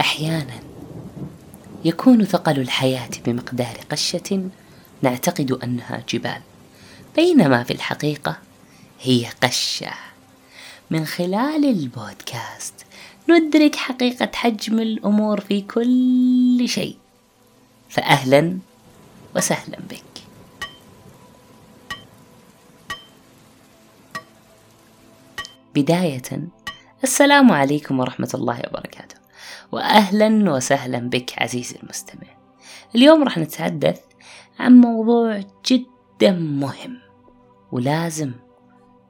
أحيانا يكون ثقل الحياة بمقدار قشة نعتقد أنها جبال بينما في الحقيقة هي قشة. من خلال البودكاست ندرك حقيقة حجم الأمور في كل شيء. فاهلا وسهلا بك. بداية السلام عليكم ورحمة الله وبركاته. واهلا وسهلا بك عزيزي المستمع. اليوم راح نتحدث عن موضوع جدا مهم ولازم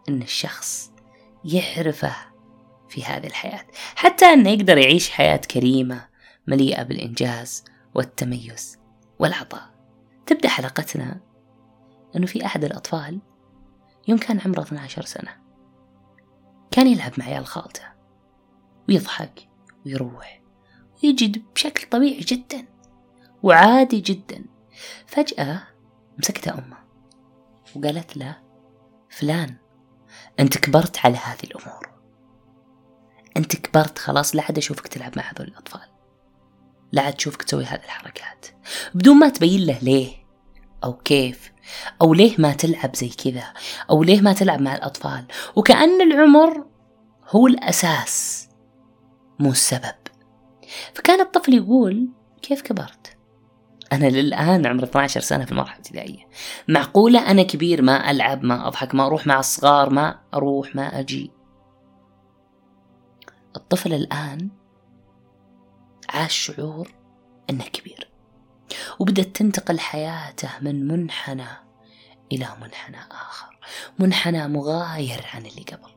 إن الشخص يعرفه في هذه الحياة. حتى إنه يقدر يعيش حياة كريمة مليئة بالإنجاز والتميز والعطاء. تبدأ حلقتنا إنه في أحد الأطفال يوم كان عمره 12 سنة كان يلعب مع عيال خالته ويضحك ويروح. ويجد بشكل طبيعي جدا وعادي جدا. فجأة مسكته أمه وقالت له فلان أنت كبرت على هذه الأمور. أنت كبرت خلاص لا عاد أشوفك تلعب مع هذول الأطفال. لا عاد أشوفك تسوي هذه الحركات. بدون ما تبين له ليه أو كيف أو ليه ما تلعب زي كذا أو ليه ما تلعب مع الأطفال. وكأن العمر هو الأساس مو السبب. فكان الطفل يقول كيف كبرت؟ أنا للآن عمري 12 سنة في المرحلة الابتدائية معقولة أنا كبير ما ألعب ما أضحك ما أروح مع الصغار ما أروح ما أجي؟ الطفل الآن عاش شعور أنه كبير وبدأت تنتقل حياته من منحنى إلى منحنى آخر منحنى مغاير عن اللي قبل.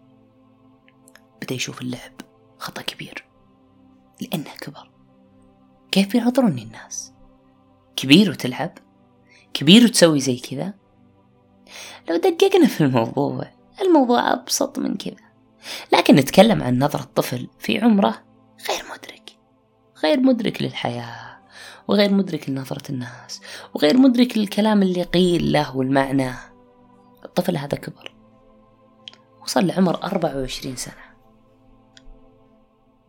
بدأ يشوف اللعب خطأ كبير. لأنه كبر. كيف ينظروني الناس؟ كبير وتلعب؟ كبير وتسوي زي كذا؟ لو دققنا في الموضوع الموضوع أبسط من كذا. لكن نتكلم عن نظرة طفل في عمره غير مدرك. غير مدرك للحياة وغير مدرك لنظرة الناس وغير مدرك للكلام اللي قيل له والمعنى. الطفل هذا كبر. وصل لعمر 24 سنة.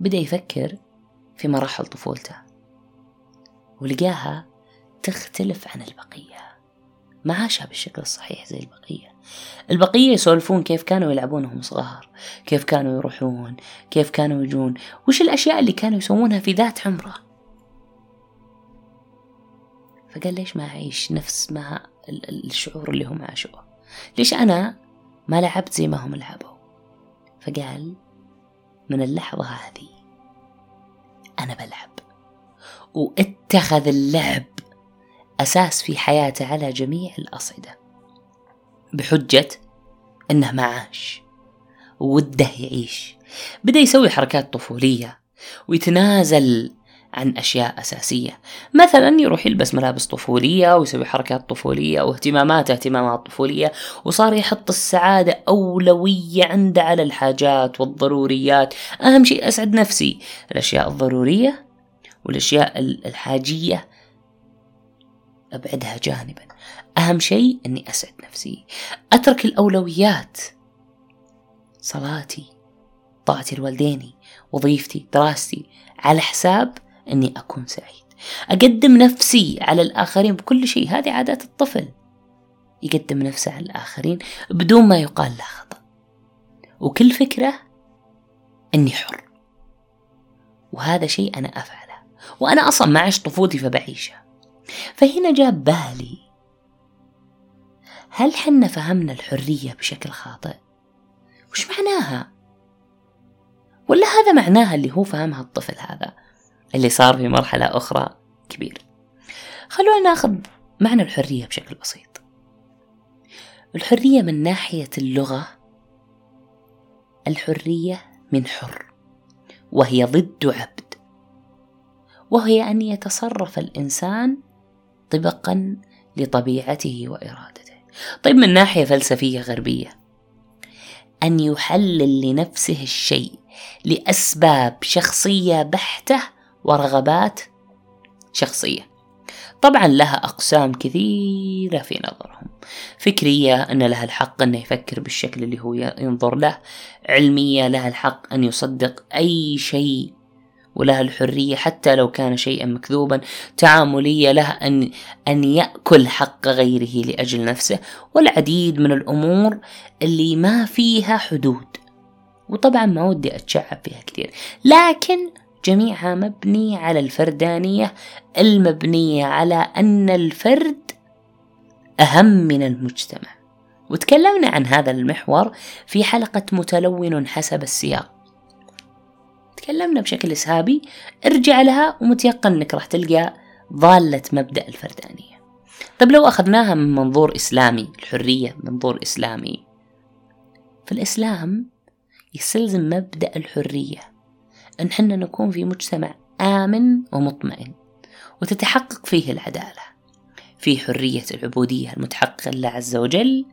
بدأ يفكر في مراحل طفولته ولقاها تختلف عن البقية. ما عاشها بالشكل الصحيح زي البقية. البقية يسولفون كيف كانوا يلعبون وهم صغار كيف كانوا يروحون كيف كانوا يجون وش الأشياء اللي كانوا يسوونها في ذات عمره فقال ليش ما أعيش نفس ما الشعور اللي هم عاشوه؟ ليش أنا ما لعبت زي ما هم لعبوا؟ فقال من اللحظة هذه أنا بلعب. واتخذ اللعب أساس في حياته على جميع الأصعدة. بحجة أنه ما عاش. وده يعيش. بدأ يسوي حركات طفولية. ويتنازل عن أشياء أساسية. مثلا يروح يلبس ملابس طفولية ويسوي حركات طفولية واهتماماته اهتمامات طفولية وصار يحط السعادة أولوية عنده على الحاجات والضروريات. أهم شيء أسعد نفسي. الأشياء الضرورية والأشياء الحاجية أبعدها جانبا. أهم شيء أني أسعد نفسي. أترك الأولويات. صلاتي طاعتي لوالديني وظيفتي دراستي على حساب أني أكون سعيد. أقدم نفسي على الآخرين بكل شيء. هذه عادات الطفل. يقدم نفسه على الآخرين بدون ما يقال له خطأ. وكل فكرة أني حر. وهذا شيء أنا أفعله. وأنا أصلا ما عشت طفولتي فبعيشها. فهنا جاب بالي. هل حنا فهمنا الحرية بشكل خاطئ؟ وش معناها؟ ولا هذا معناها اللي هو فهمها الطفل هذا؟ اللي صار في مرحلة أخرى كبير. خلونا ناخذ معنى الحرية بشكل بسيط. الحرية من ناحية اللغة الحرية من حر وهي ضد عبد وهي أن يتصرف الإنسان طبقا لطبيعته وإرادته. طيب من ناحية فلسفية غربية أن يحلل لنفسه الشيء لأسباب شخصية بحتة ورغبات شخصية. طبعا لها أقسام كثيرة في نظرهم. فكرية أن لها الحق أن يفكر بالشكل اللي هو ينظر له. علمية لها الحق أن يصدق أي شيء وله الحرية حتى لو كان شيئا مكذوبا. تعاملية له أن أن يأكل حق غيره لأجل نفسه. والعديد من الأمور اللي ما فيها حدود. وطبعا ما ودي أتشعب فيها كثير. لكن جميعها مبني على الفردانية المبنية على أن الفرد أهم من المجتمع. وتكلمنا عن هذا المحور في حلقة متلون حسب السياق. تكلمنا بشكل إسهابي ارجع لها ومتيقن أنك راح تلقى ضالة مبدأ الفردانية. طيب لو أخذناها من منظور إسلامي الحرية من منظور إسلامي فالإسلام يستلزم مبدأ الحرية. أن حنا نكون في مجتمع آمن ومطمئن وتتحقق فيه العدالة في حرية العبودية المتحققة لله عز وجل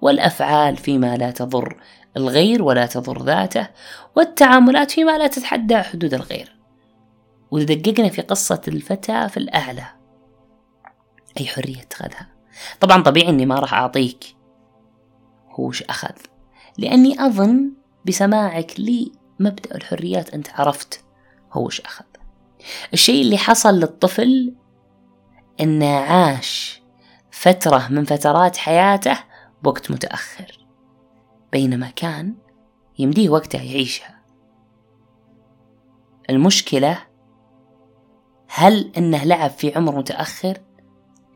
والأفعال فيما لا تضر الغير ولا تضر ذاته والتعاملات فيما لا تتحدى حدود الغير. ودققنا في قصة الفتى في الأعلى أي حرية اتخذها طبعا طبيعي أني ما راح أعطيك هو وش أخذ لأني أظن بسماعك لمبدأ الحريات أنت عرفت هو وش أخذ. الشيء اللي حصل للطفل أنه عاش فترة من فترات حياته بوقت متأخر بينما كان يمديه وقتها يعيشها. المشكلة هل أنه لعب في عمر متأخر؟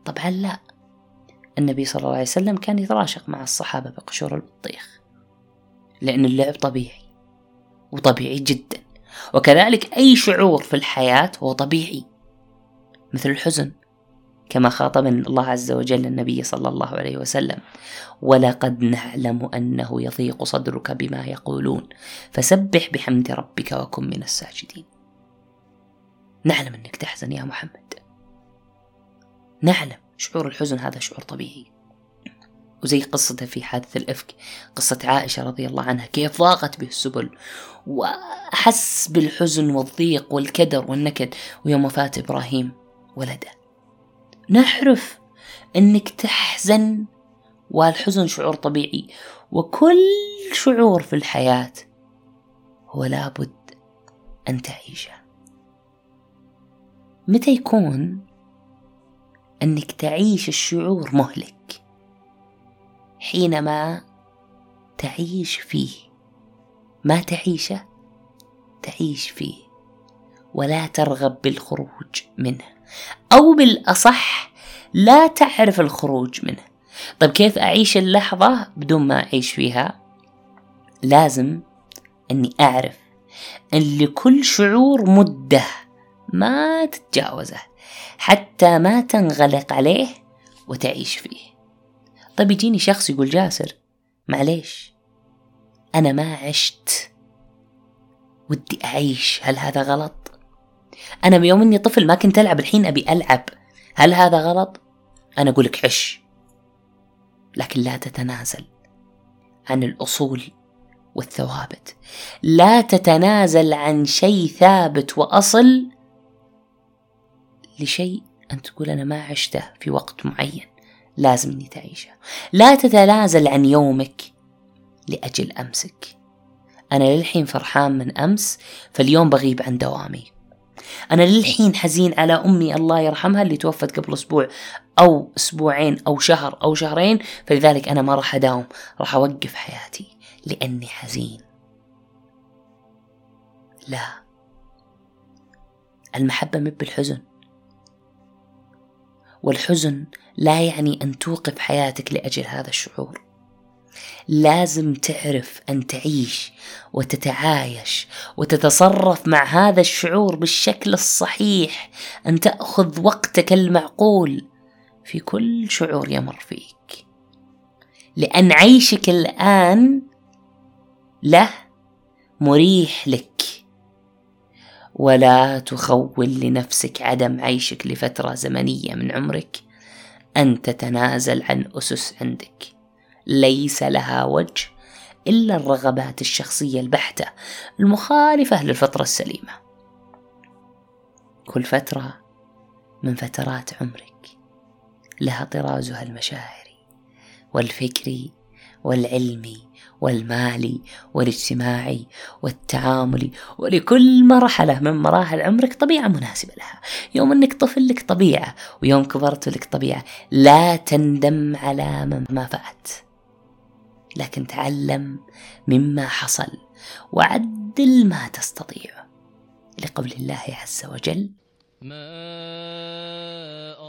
طبعا لا. النبي صلى الله عليه وسلم كان يتراشق مع الصحابة بقشور البطيخ لأن اللعب طبيعي. وطبيعي جدا. وكذلك أي شعور في الحياة هو طبيعي. مثل الحزن كما خاطبنا الله عز وجل النبي صلى الله عليه وسلم ولقد نعلم أنه يضيق صدرك بما يقولون فسبح بحمد ربك وكن من الساجدين. نعلم أنك تحزن يا محمد. نعلم شعور الحزن هذا شعور طبيعي. وزي قصته في حادث الإفك قصة عائشة رضي الله عنها كيف ضاقت به السبل وأحس بالحزن والضيق والكدر والنكد ويوم وفاة إبراهيم ولده. نعرف إنك تحزن والحزن شعور طبيعي وكل شعور في الحياة هو لابد أن تعيشه. متى يكون أنك تعيش الشعور مهلك؟ حينما تعيش فيه. ما تعيشه تعيش فيه. ولا ترغب بالخروج منه. أو بالأصح لا تعرف الخروج منه. طيب كيف أعيش اللحظة بدون ما أعيش فيها؟ لازم أني أعرف أن لكل شعور مدة ما تتجاوزه حتى ما تنغلق عليه وتعيش فيه. طيب يجيني شخص يقول جاسر. معليش. أنا ما عشت. ودي أعيش. هل هذا غلط؟ أنا بيوم إني طفل ما كنت ألعب الحين أبي ألعب. هل هذا غلط؟ أنا أقول لك عش. لكن لا تتنازل عن الأصول والثوابت. لا تتنازل عن شيء ثابت وأصل لشيء أنت تقول أنا ما عشته في وقت معين. لازم إني تعيشه. لا تتنازل عن يومك لأجل أمسك. أنا للحين فرحان من أمس فاليوم بغيب عن دوامي. أنا للحين حزين على أمي الله يرحمها اللي توفت قبل أسبوع أو أسبوعين أو شهر أو شهرين فلذلك أنا ما راح أداوم راح أوقف حياتي لأني حزين. لا. المحبة مب بالحزن والحزن لا يعني أن توقف حياتك لأجل هذا الشعور. لازم تعرف أن تعيش وتتعايش وتتصرف مع هذا الشعور بالشكل الصحيح أن تأخذ وقتك المعقول في كل شعور يمر فيك. لأن عيشك الآن له مريح لك. ولا تخول لنفسك عدم عيشك لفترة زمنية من عمرك. أن تتنازل عن أسس عندك. ليس لها وجه إلا الرغبات الشخصية البحتة المخالفة للفطرة السليمة. كل فترة من فترات عمرك لها طرازها المشاعري والفكري والعلمي والمالي والاجتماعي والتعاملي ولكل مرحلة من مراحل عمرك طبيعة مناسبة لها. يوم أنك طفل لك طبيعة ويوم كبرت لك طبيعة لا تندم على ما فات. لكن تعلم مما حصل وعدل ما تستطيع. لقول الله عز وجل ما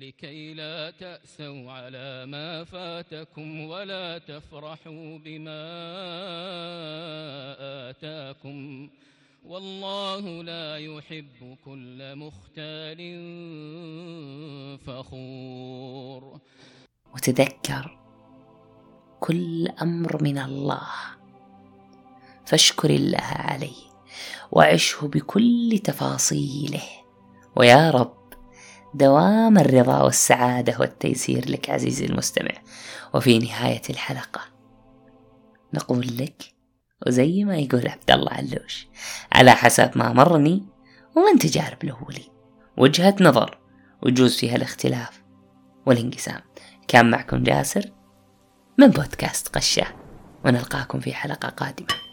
لكي لا تأسوا على ما فاتكم ولا تفرحوا بما آتاكم. والله لا يحب كل مختال فخور. وتذكر كل أمر من الله فاشكر الله عليه وعشه بكل تفاصيله. ويا رب دوام الرضا والسعادة والتيسير لك عزيزي المستمع. وفي نهاية الحلقة نقول لك وزي ما يقول عبد الله علوش على حسب ما مرني ومن تجارب الأولين وجهة نظر وجوز فيها الاختلاف والانقسام. كان معكم جاسر من بودكاست قشة. ونلقاكم في حلقة قادمة.